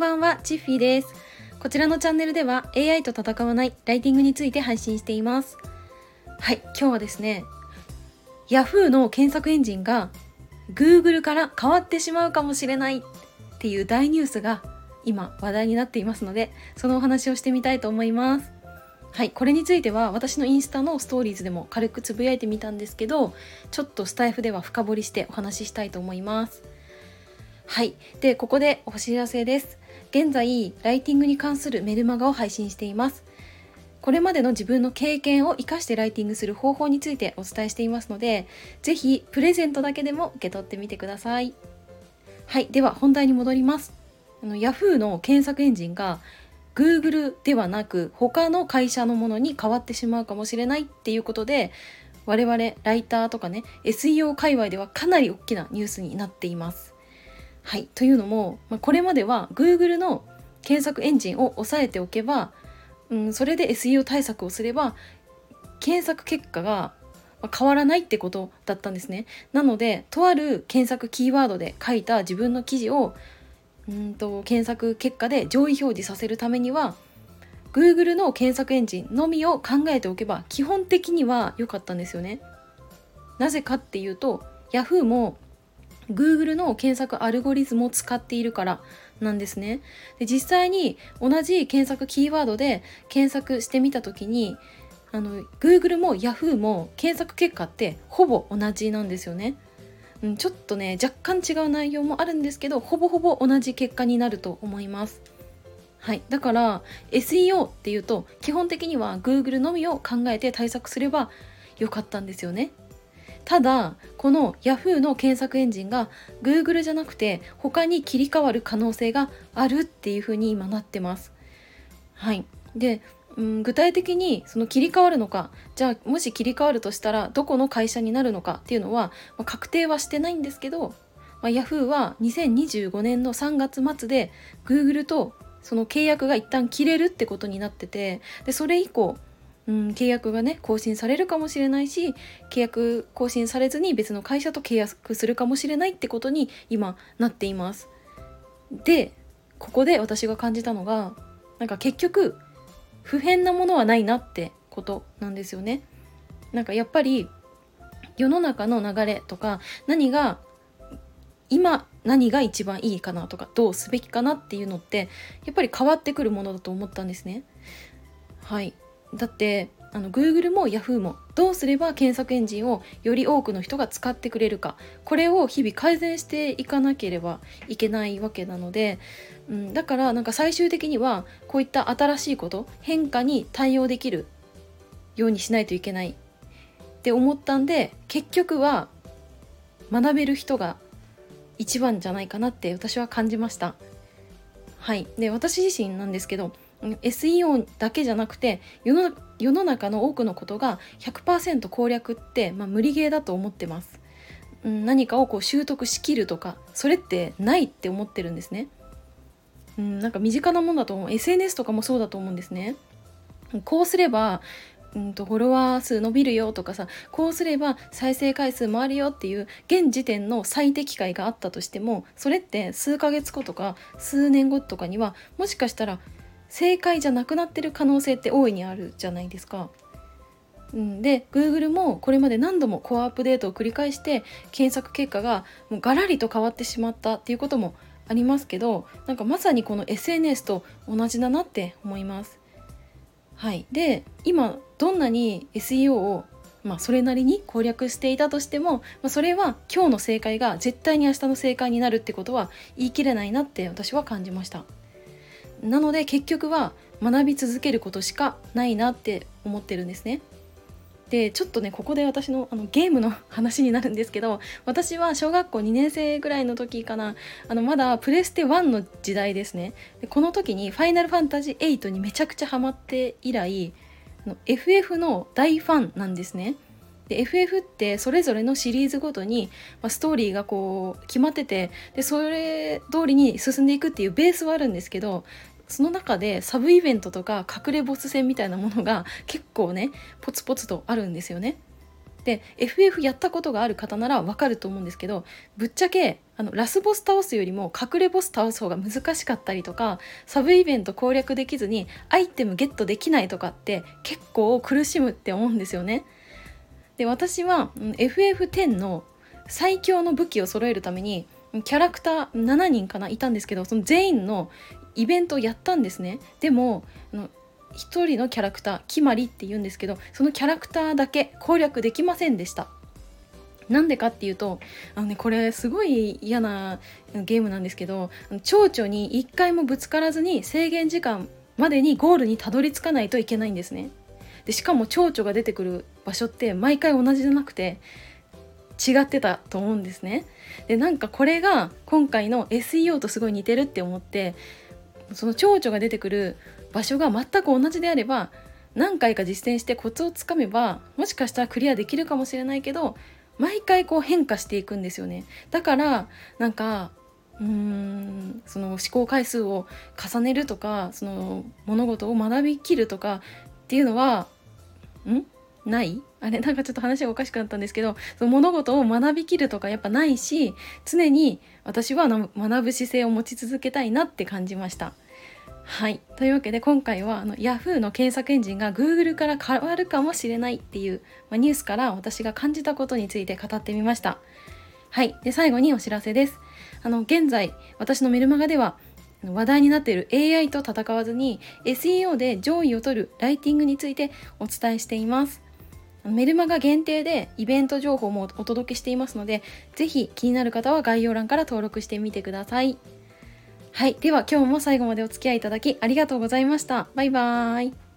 ばんは、チッフィーです。こちらのチャンネルでは AI と戦わないライティングについて配信しています。はい、今日はですね、Yahoo の検索エンジンが Google から変わってしまうかもしれないっていう大ニュースが今話題になっていますので、そのお話をしてみたいと思います。はい、これについては私のインスタのストーリーズでも軽くつぶやいてみたんですけど、ちょっとスタイフでは深掘りしてお話ししたいと思います。はい。で、ここでお知らせです。現在、ライティングに関するメルマガを配信しています。これまでの自分の経験を活かしてライティングする方法についてお伝えしていますので、ぜひプレゼントだけでも受け取ってみてください。はい。では本題に戻ります。あの Yahoo の検索エンジンが Google ではなく他の会社のものに変わってしまうかもしれないっていうことで我々ライターとかね SEO 界隈ではかなり大きなニュースになっています。はい、というのも、まあ、これまでは Google の検索エンジンを押さえておけば、うん、それで SEO 対策をすれば検索結果が変わらないってことだったんですね。なのでとある検索キーワードで書いた自分の記事をうんと検索結果で上位表示させるためには Google の検索エンジンのみを考えておけば基本的には良かったんですよね。なぜかっていうと Yahoo も Google の検索アルゴリズムを使っているからなんですね。で実際に同じ検索キーワードで検索してみた時にあの Google も Yahoo も検索結果ってほぼ同じなんですよね。うん、ちょっとね若干違う内容もあるんですけどほぼほぼ同じ結果になると思います。はい、だから SEO っていうと基本的には Google のみを考えて対策すればよかったんですよね。ただこの Yahoo の検索エンジンが Google じゃなくて他に切り替わる可能性があるっていう風に今なってます。はい、で、うん、具体的にその切り替わるのかじゃあもし切り替わるとしたらどこの会社になるのかっていうのは、まあ、確定はしてないんですけど、まあ、Yahoo は2025年の3月末で Google とその契約が一旦切れるってことになっててでそれ以降うん、契約がね更新されるかもしれないし契約更新されずに別の会社と契約するかもしれないってことに今なっています。でここで私が感じたのがなんか結局不変なものはないなってことなんですよね。なんかやっぱり世の中の流れとか何が今何が一番いいかなとかどうすべきかなっていうのってやっぱり変わってくるものだと思ったんですね。はいだってあの Google も Yahoo もどうすれば検索エンジンをより多くの人が使ってくれるかこれを日々改善していかなければいけないわけなので、うん、だからなんか最終的にはこういった新しいこと変化に対応できるようにしないといけないって思ったんで結局は学べる人が一番じゃないかなって私は感じました。はい、で私自身なんですけど SEO だけじゃなくて世の世の中の多くのことが100%攻略って、まあ、無理ゲーだと思ってます、うん、何かをこう習得しきるとかそれってないって思ってるんですね、うん、なんか身近なものだと思う。SNS とかもそうだと思うんですね。こうすればうんとフォロワー数伸びるよとかさこうすれば再生回数回るよっていう現時点の最適解があったとしてもそれって数ヶ月後とか数年後とかにはもしかしたら正解じゃなくなってる可能性って大いにあるじゃないですか。うん、で Google もこれまで何度もコアアップデートを繰り返して検索結果がもうガラリと変わってしまったっていうこともありますけどなんかまさにこの SNS と同じだなって思います。はい、で今どんなに SEO をまあ、それなりに攻略していたとしても、まあ、それは今日の正解が絶対に明日の正解になるってことは言い切れないなって私は感じました。なので結局は学び続けることしかないなって思ってるんですね。でちょっとねここで私のあのゲームの話になるんですけど私は小学校2年生ぐらいの時かなあのまだプレステ1の時代ですねでこの時に「ファイナルファンタジー8」にめちゃくちゃハマって以来あの FF の大ファンなんですね。で FF ってそれぞれのシリーズごとに、まあ、ストーリーがこう決まっててでそれ通りに進んでいくっていうベースはあるんですけどその中でサブイベントとか隠れボス戦みたいなものが結構ねポツポツとあるんですよね。で FF やったことがある方ならわかると思うんですけどぶっちゃけあのラスボス倒すよりも隠れボス倒す方が難しかったりとかサブイベント攻略できずにアイテムゲットできないとかって結構苦しむって思うんですよね。で私は FF10 の最強の武器を揃えるためにキャラクター7人かないたんですけどその全員のイベントをやったんですね。でも1人のキャラクター決まりって言うんですけどそのキャラクターだけ攻略できませんでした。なんでかっていうとあの、ね、これすごい嫌なゲームなんですけど蝶々に1回もぶつからずに制限時間までにゴールにたどり着かないといけないんですね。でしかも蝶々が出てくる場所って毎回同じじゃなくて違ってたと思うんですね。でなんかこれが今回の SEO とすごい似てるって思ってその蝶々が出てくる場所が全く同じであれば何回か実践してコツをつかめばもしかしたらクリアできるかもしれないけど毎回こう変化していくんですよね。だからなんかうーんその思考回数を重ねるとかその物事を学びきるとかっていうのはん？ない？あれなんかちょっと話がおかしくなったんですけどその物事を学びきるとかやっぱないし常に私は学ぶ姿勢を持ち続けたいなって感じました。はいというわけで今回はあの Yahoo の検索エンジンが Google から変わるかもしれないっていう、まあ、ニュースから私が感じたことについて語ってみました。はいで最後にお知らせです。あの現在私のメルマガでは話題になっている AI と戦わずに SEO で上位を取るライティングについてお伝えしています。メルマガ限定でイベント情報もお届けしていますので、ぜひ気になる方は概要欄から登録してみてください。はい。では今日も最後までお付き合いいただきありがとうございました。バイバーイ。